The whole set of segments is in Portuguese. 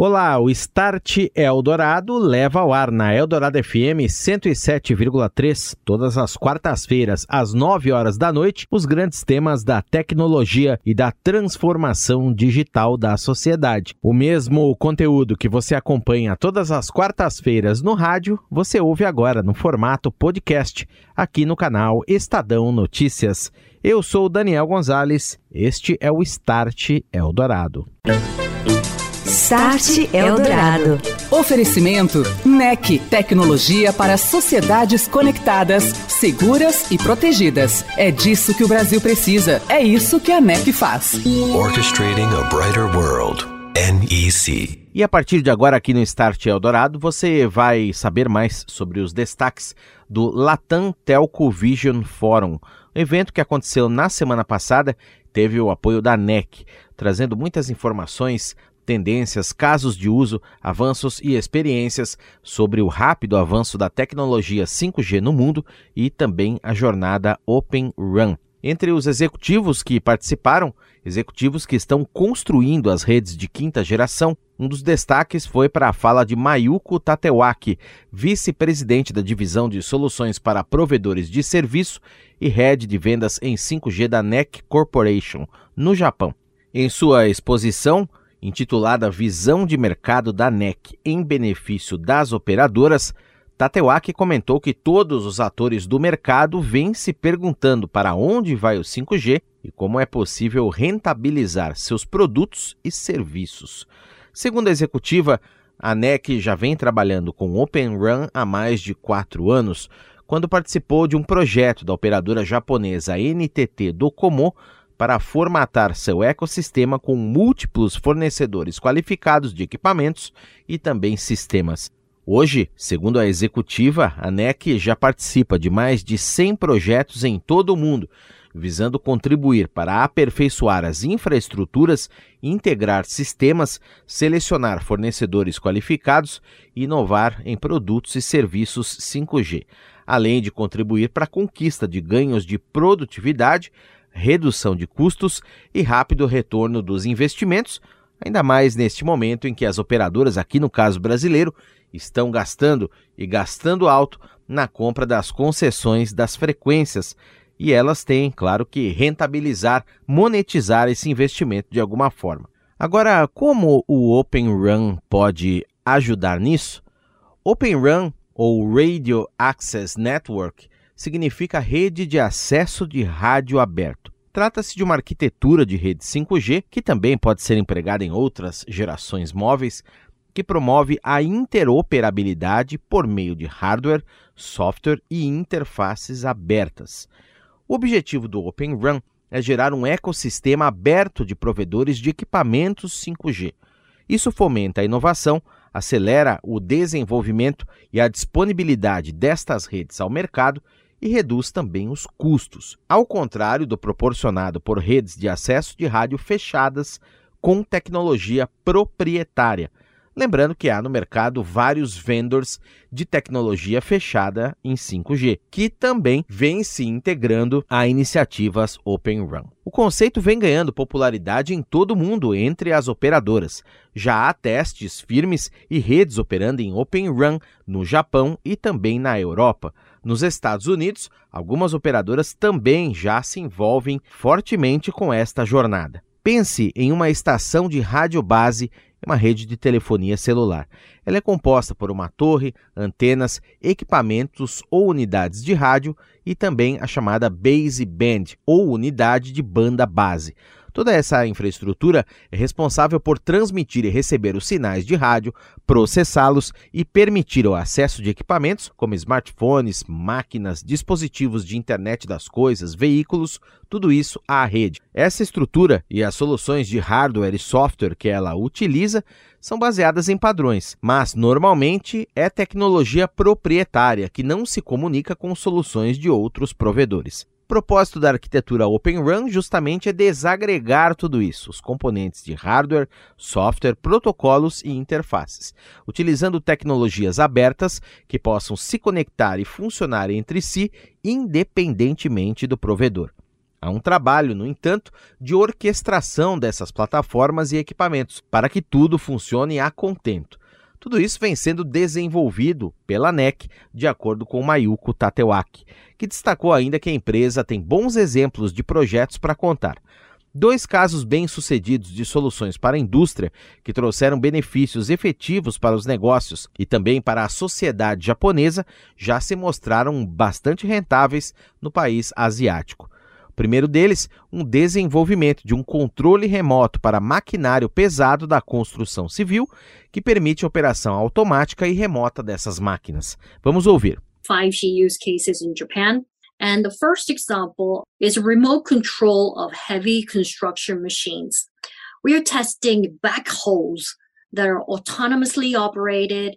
Olá, o Start Eldorado leva ao ar na Eldorado FM 107,3 todas as quartas-feiras às 9 horas da noite os grandes temas da tecnologia e da transformação digital da sociedade. O mesmo conteúdo que você acompanha todas as quartas-feiras no rádio, você ouve agora no formato podcast aqui no canal Estadão Notícias. Eu sou Daniel Gonzalez, este é o Start Eldorado. Start Eldorado. Oferecimento NEC, tecnologia para sociedades conectadas, seguras e protegidas. É disso que o Brasil precisa. É isso que a NEC faz. Orchestrating a brighter world. NEC. E a partir de agora aqui no Start Eldorado, você vai saber mais sobre os destaques do Latam Telco Vision Forum, evento que aconteceu na semana passada, teve o apoio da NEC, trazendo muitas informações tendências, casos de uso, avanços e experiências sobre o rápido avanço da tecnologia 5G no mundo e também a jornada Open Run. Entre os executivos que participaram, executivos que estão construindo as redes de quinta geração, um dos destaques foi para a fala de Mayuko Tatewaki, vice-presidente da divisão de soluções para provedores de serviço e head de vendas em 5G da NEC Corporation, no Japão. Em sua exposição, intitulada Visão de Mercado da NEC em benefício das operadoras, Tatewaki comentou que todos os atores do mercado vêm se perguntando para onde vai o 5G e como é possível rentabilizar seus produtos e serviços. Segundo a executiva, a NEC já vem trabalhando com Open Run há mais de quatro anos, quando participou de um projeto da operadora japonesa NTT Docomo para formatar seu ecossistema com múltiplos fornecedores qualificados de equipamentos e também sistemas. Hoje, segundo a executiva, a NEC já participa de mais de 100 projetos em todo o mundo, visando contribuir para aperfeiçoar as infraestruturas, integrar sistemas, selecionar fornecedores qualificados e inovar em produtos e serviços 5G, além de contribuir para a conquista de ganhos de produtividade redução de custos e rápido retorno dos investimentos, ainda mais neste momento em que as operadoras, aqui no caso brasileiro, estão gastando e gastando alto na compra das concessões das frequências. E elas têm, claro que, rentabilizar, monetizar esse investimento de alguma forma. Agora, como o Open Run pode ajudar nisso? Open Run, ou Radio Access Network, significa rede de acesso de rádio aberto. Trata-se de uma arquitetura de rede 5G que também pode ser empregada em outras gerações móveis, que promove a interoperabilidade por meio de hardware, software e interfaces abertas. O objetivo do Open Run é gerar um ecossistema aberto de provedores de equipamentos 5G. Isso fomenta a inovação, acelera o desenvolvimento e a disponibilidade destas redes ao mercado e reduz também os custos, ao contrário do proporcionado por redes de acesso de rádio fechadas com tecnologia proprietária. Lembrando que há no mercado vários vendors de tecnologia fechada em 5G, que também vêm se integrando a iniciativas Open Run. O conceito vem ganhando popularidade em todo o mundo entre as operadoras. Já há testes firmes e redes operando em Open Run no Japão e também na Europa. Nos Estados Unidos, algumas operadoras também já se envolvem fortemente com esta jornada. Pense em uma estação de rádio base uma rede de telefonia celular. Ela é composta por uma torre, antenas, equipamentos ou unidades de rádio e também a chamada base band ou unidade de banda base. Toda essa infraestrutura é responsável por transmitir e receber os sinais de rádio, processá-los e permitir o acesso de equipamentos como smartphones, máquinas, dispositivos de internet das coisas, veículos, tudo isso à rede. Essa estrutura e as soluções de hardware e software que ela utiliza são baseadas em padrões, mas normalmente é tecnologia proprietária que não se comunica com soluções de outros provedores. O propósito da arquitetura Open Run justamente é desagregar tudo isso, os componentes de hardware, software, protocolos e interfaces, utilizando tecnologias abertas que possam se conectar e funcionar entre si independentemente do provedor. Há um trabalho, no entanto, de orquestração dessas plataformas e equipamentos para que tudo funcione a contento. Tudo isso vem sendo desenvolvido pela NEC, de acordo com Mayuko Tatewaki, que destacou ainda que a empresa tem bons exemplos de projetos para contar. Dois casos bem-sucedidos de soluções para a indústria que trouxeram benefícios efetivos para os negócios e também para a sociedade japonesa já se mostraram bastante rentáveis no país asiático primeiro deles, um desenvolvimento de um controle remoto para maquinário pesado da construção civil, que permite operação automática e remota dessas máquinas. Vamos ouvir. 5G use cases in Japan. And the first example is remote control of heavy construction machines. We are testing backhoes that are autonomously operated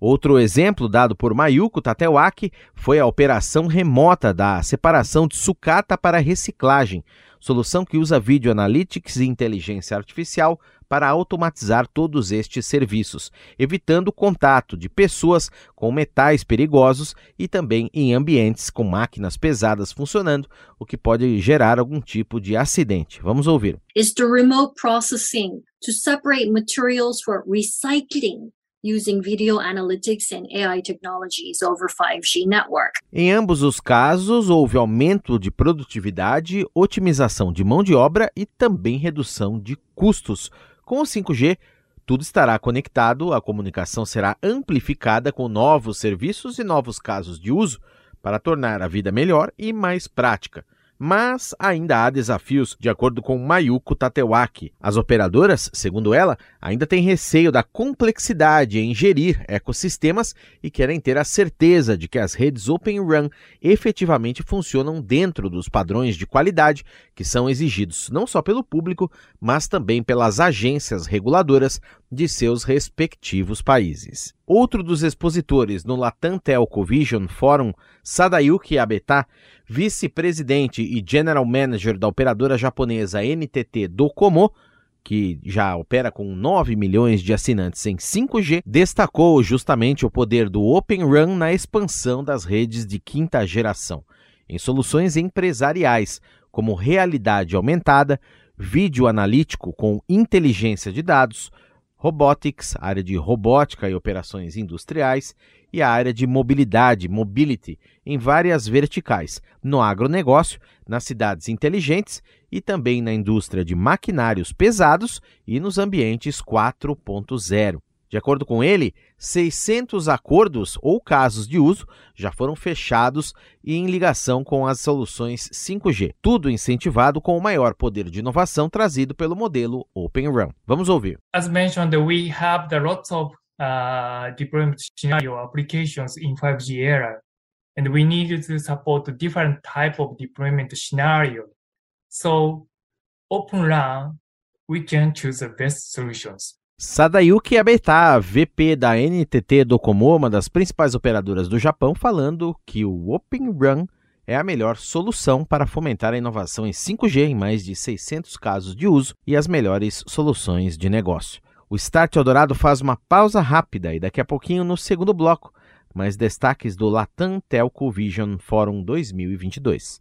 Outro exemplo dado por Mayuko Tatewaki foi a operação remota da separação de sucata para reciclagem, solução que usa Video Analytics e inteligência artificial para automatizar todos estes serviços, evitando o contato de pessoas com metais perigosos e também em ambientes com máquinas pesadas funcionando, o que pode gerar algum tipo de acidente. Vamos ouvir. Is the remote processing to separate materials for recycling using video analytics and AI technologies over 5G network. Em ambos os casos, houve aumento de produtividade, otimização de mão de obra e também redução de custos. Com o 5G, tudo estará conectado, a comunicação será amplificada com novos serviços e novos casos de uso para tornar a vida melhor e mais prática. Mas ainda há desafios, de acordo com Mayuko Tatewaki. As operadoras, segundo ela, ainda têm receio da complexidade em gerir ecossistemas e querem ter a certeza de que as redes Open Run efetivamente funcionam dentro dos padrões de qualidade que são exigidos não só pelo público, mas também pelas agências reguladoras de seus respectivos países. Outro dos expositores no Latam Telco Vision Forum, Sadayuki Abeta, vice-presidente e general manager da operadora japonesa NTT Docomo, que já opera com 9 milhões de assinantes em 5G, destacou justamente o poder do Open Run na expansão das redes de quinta geração, em soluções empresariais, como realidade aumentada, vídeo analítico com inteligência de dados, robotics, área de robótica e operações industriais, e a área de mobilidade, mobility, em várias verticais, no agronegócio, nas cidades inteligentes e também na indústria de maquinários pesados e nos ambientes 4.0. De acordo com ele, 600 acordos ou casos de uso já foram fechados em ligação com as soluções 5G, tudo incentivado com o maior poder de inovação trazido pelo modelo Open Run. Vamos ouvir. As mentioned, we have the lots of uh, deployment scenario applications in 5G era, and we need to support different type of deployment scenario. So, Open Run, we can choose the best solutions. Sadayuki Abeta, VP da NTT Docomo, uma das principais operadoras do Japão, falando que o Open Run é a melhor solução para fomentar a inovação em 5G em mais de 600 casos de uso e as melhores soluções de negócio. O Start Eldorado faz uma pausa rápida e daqui a pouquinho, no segundo bloco, mais destaques do Latam Telco Vision Forum 2022.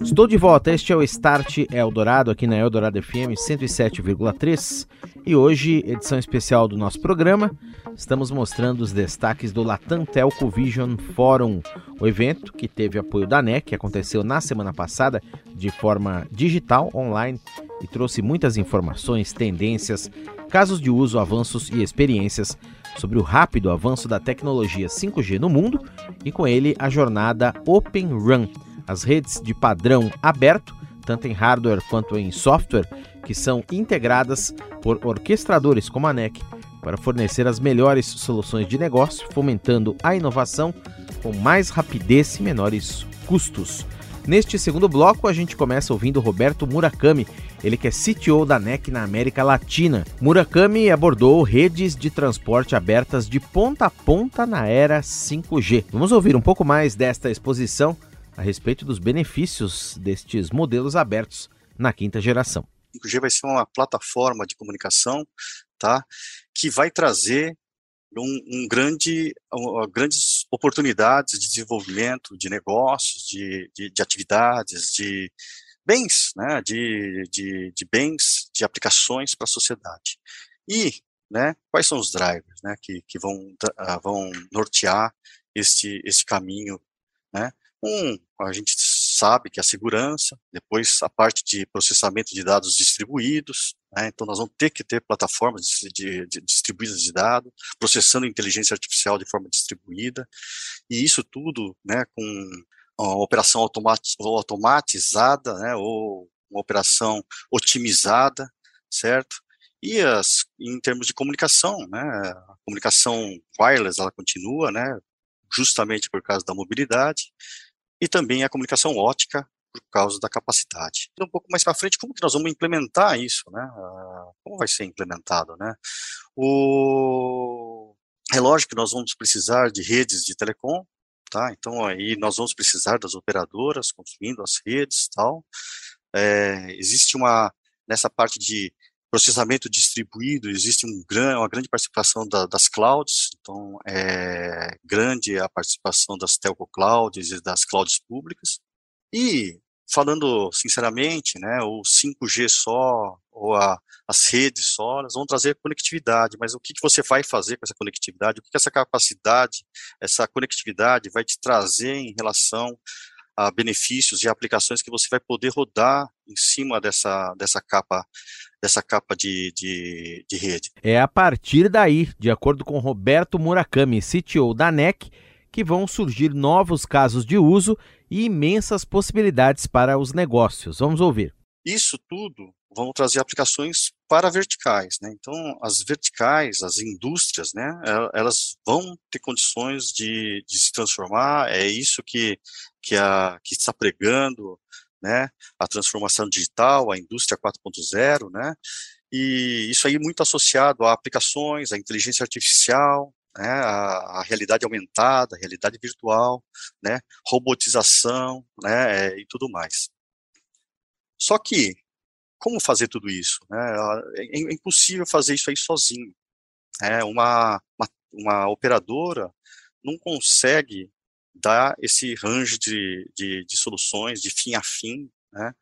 Estou de volta, este é o Start Eldorado aqui na Eldorado FM 107,3 e hoje, edição especial do nosso programa, estamos mostrando os destaques do Latam Telco Vision Forum, o evento que teve apoio da NEC, que aconteceu na semana passada de forma digital, online, e trouxe muitas informações, tendências, casos de uso, avanços e experiências sobre o rápido avanço da tecnologia 5G no mundo e com ele a jornada Open Run, as redes de padrão aberto, tanto em hardware quanto em software, que são integradas por orquestradores como a NEC para fornecer as melhores soluções de negócio, fomentando a inovação com mais rapidez e menores custos. Neste segundo bloco, a gente começa ouvindo Roberto Murakami, ele que é CTO da NEC na América Latina. Murakami abordou redes de transporte abertas de ponta a ponta na era 5G. Vamos ouvir um pouco mais desta exposição a respeito dos benefícios destes modelos abertos na quinta geração. 5G vai ser uma plataforma de comunicação, tá? Que vai trazer um, um grande, um, grandes oportunidades de desenvolvimento de negócios, de, de, de atividades, de bens, né, de, de, de bens, de aplicações para a sociedade. E né, quais são os drivers né, que, que vão, uh, vão nortear este, este caminho? Né? Um, a gente sabe que é a segurança, depois a parte de processamento de dados distribuídos, né? então nós vamos ter que ter plataformas de, de, de distribuídas de dados, processando inteligência artificial de forma distribuída, e isso tudo né, com uma operação automatizada, né, ou uma operação otimizada, certo? E as, em termos de comunicação, né, a comunicação wireless, ela continua, né, justamente por causa da mobilidade, e também a comunicação ótica por causa da capacidade. Um pouco mais para frente, como que nós vamos implementar isso, né? Ah, como vai ser implementado, né? O... É lógico que nós vamos precisar de redes de telecom, tá? Então aí nós vamos precisar das operadoras construindo as redes, tal. É, existe uma nessa parte de processamento distribuído, existe um gran, uma grande participação da, das clouds, então é grande a participação das telco clouds e das clouds públicas. E, falando sinceramente, né, o 5G só, ou a, as redes só, elas vão trazer conectividade, mas o que, que você vai fazer com essa conectividade? O que, que essa capacidade, essa conectividade vai te trazer em relação a benefícios e aplicações que você vai poder rodar em cima dessa, dessa capa dessa capa de, de, de rede. É a partir daí, de acordo com Roberto Murakami, CTO da NEC, que vão surgir novos casos de uso e imensas possibilidades para os negócios. Vamos ouvir. Isso tudo vão trazer aplicações para verticais, né? Então, as verticais, as indústrias, né? Elas vão ter condições de, de se transformar. É isso que que, a, que está pregando, né? A transformação digital, a indústria 4.0, né? E isso aí muito associado a aplicações, a inteligência artificial, né, a, a, realidade aumentada, a realidade virtual, né, robotização, né, é, e tudo mais. Só que, como fazer tudo isso? Né? É, é impossível fazer isso aí sozinho. É, uma, uma, uma operadora não consegue dar esse range de, de, de soluções de fim a fim né,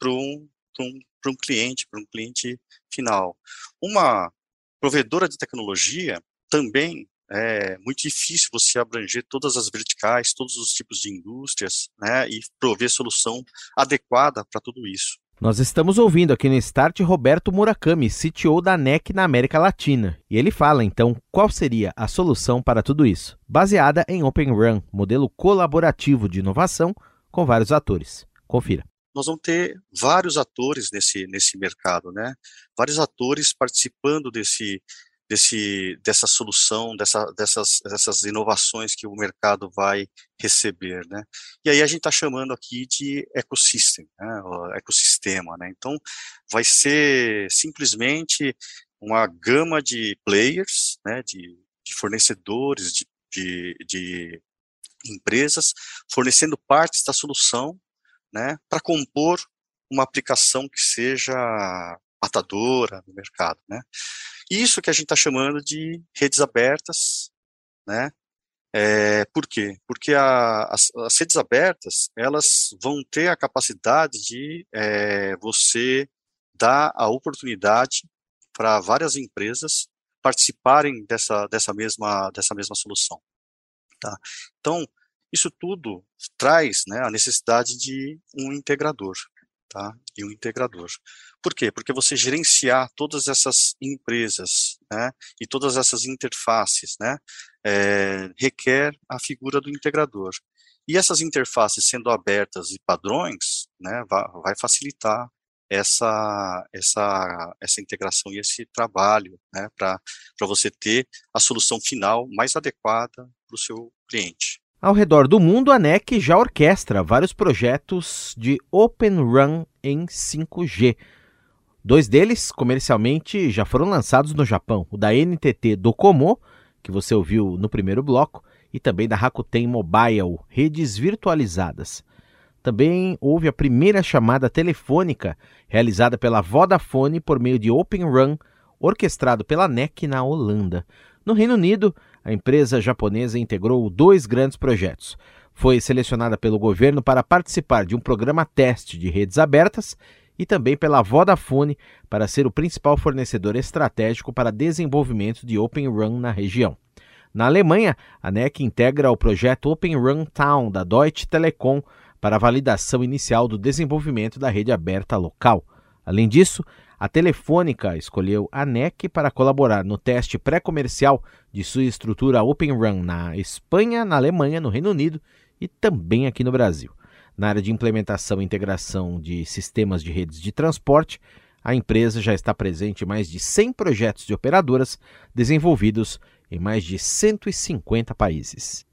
para um, um, um cliente, para um cliente final. Uma provedora de tecnologia também é muito difícil você abranger todas as verticais, todos os tipos de indústrias, né, e prover solução adequada para tudo isso. Nós estamos ouvindo aqui no Start Roberto Murakami, CTO da NEC na América Latina. E ele fala então qual seria a solução para tudo isso, baseada em Open Run, modelo colaborativo de inovação com vários atores. Confira nós vamos ter vários atores nesse, nesse mercado, né? Vários atores participando desse, desse, dessa solução, dessa, dessas, dessas inovações que o mercado vai receber, né? E aí a gente está chamando aqui de ecosystem, né? ecossistema, né? Então, vai ser simplesmente uma gama de players, né? De, de fornecedores, de, de, de empresas, fornecendo partes da solução, né? Para compor uma aplicação que seja matadora no mercado, né? Isso que a gente está chamando de redes abertas, né? É, por quê? Porque a, as, as, redes abertas, elas vão ter a capacidade de é, você dar a oportunidade para várias empresas participarem dessa, dessa, mesma, dessa mesma solução. Tá? Então, isso tudo traz né, a necessidade de um integrador tá? E um integrador. Por quê? Porque você gerenciar todas essas empresas, né? E todas essas interfaces, né? É, requer a figura do integrador. E essas interfaces sendo abertas e padrões, né? Vai, facilitar essa, essa, essa integração e esse trabalho, né? Para você ter a solução final mais adequada para o seu cliente. Ao redor do mundo, a NEC já orquestra vários projetos de Open Run em 5G. Dois deles, comercialmente, já foram lançados no Japão: o da NTT Docomo, que você ouviu no primeiro bloco, e também da Rakuten Mobile, redes virtualizadas. Também houve a primeira chamada telefônica realizada pela Vodafone por meio de Open Run orquestrado pela NEC na Holanda. No Reino Unido, a empresa japonesa integrou dois grandes projetos. Foi selecionada pelo governo para participar de um programa teste de redes abertas e também pela Vodafone para ser o principal fornecedor estratégico para desenvolvimento de Open Run na região. Na Alemanha, a NEC integra o projeto Open Run Town da Deutsche Telekom para a validação inicial do desenvolvimento da rede aberta local. Além disso, a Telefônica escolheu a NEC para colaborar no teste pré-comercial de sua estrutura Open Run na Espanha, na Alemanha, no Reino Unido e também aqui no Brasil. Na área de implementação e integração de sistemas de redes de transporte, a empresa já está presente em mais de 100 projetos de operadoras desenvolvidos em mais de 150 países.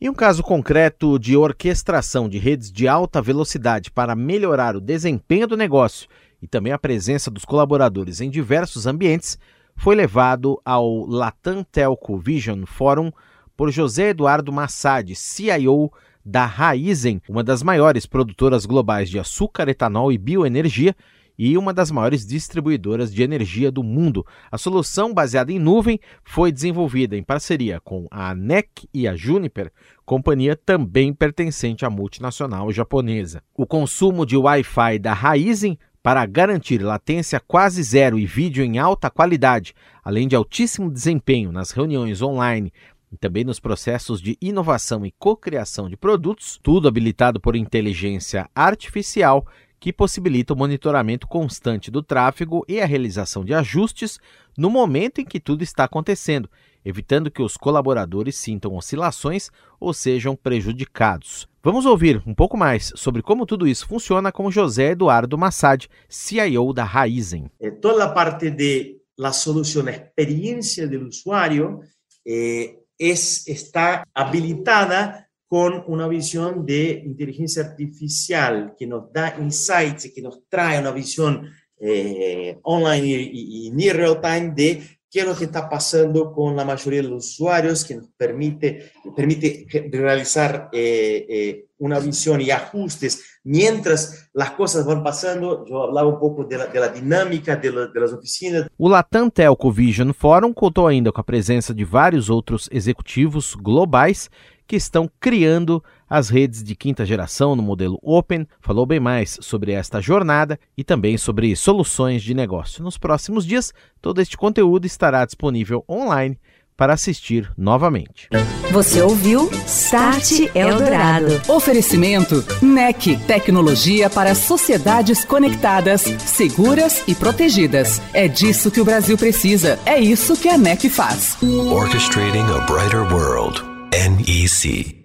Em um caso concreto de orquestração de redes de alta velocidade para melhorar o desempenho do negócio e também a presença dos colaboradores em diversos ambientes, foi levado ao Latam Telco Vision Forum por José Eduardo Massad, CIO da Raizen, uma das maiores produtoras globais de açúcar, etanol e bioenergia e uma das maiores distribuidoras de energia do mundo. A solução baseada em nuvem foi desenvolvida em parceria com a ANEC e a Juniper, companhia também pertencente à multinacional japonesa. O consumo de Wi-Fi da Raizen para garantir latência quase zero e vídeo em alta qualidade, além de altíssimo desempenho nas reuniões online e também nos processos de inovação e cocriação de produtos, tudo habilitado por inteligência artificial que possibilita o monitoramento constante do tráfego e a realização de ajustes no momento em que tudo está acontecendo, evitando que os colaboradores sintam oscilações ou sejam prejudicados. Vamos ouvir um pouco mais sobre como tudo isso funciona com José Eduardo Massad, CIO da Raizen. Eh, toda a parte de la solución, la experiencia del usuario, eh, es, está habilitada con una visión de inteligencia artificial que nos da insights, que nos trae una visión eh, online y, near real time de qué es lo que está pasando con la mayoría de los usuarios, que nos permite, permite realizar eh, eh, una visión y ajustes mientras las cosas van pasando. Yo hablaba un poco de la, dinâmica las oficinas. O Latam Telco Vision Forum contou ainda com a presença de vários outros executivos globais que estão criando as redes de quinta geração no modelo Open. Falou bem mais sobre esta jornada e também sobre soluções de negócio. Nos próximos dias, todo este conteúdo estará disponível online para assistir novamente. Você ouviu Start Eldorado. Oferecimento NEC, tecnologia para sociedades conectadas, seguras e protegidas. É disso que o Brasil precisa. É isso que a NEC faz. Orchestrating a brighter world. NEC.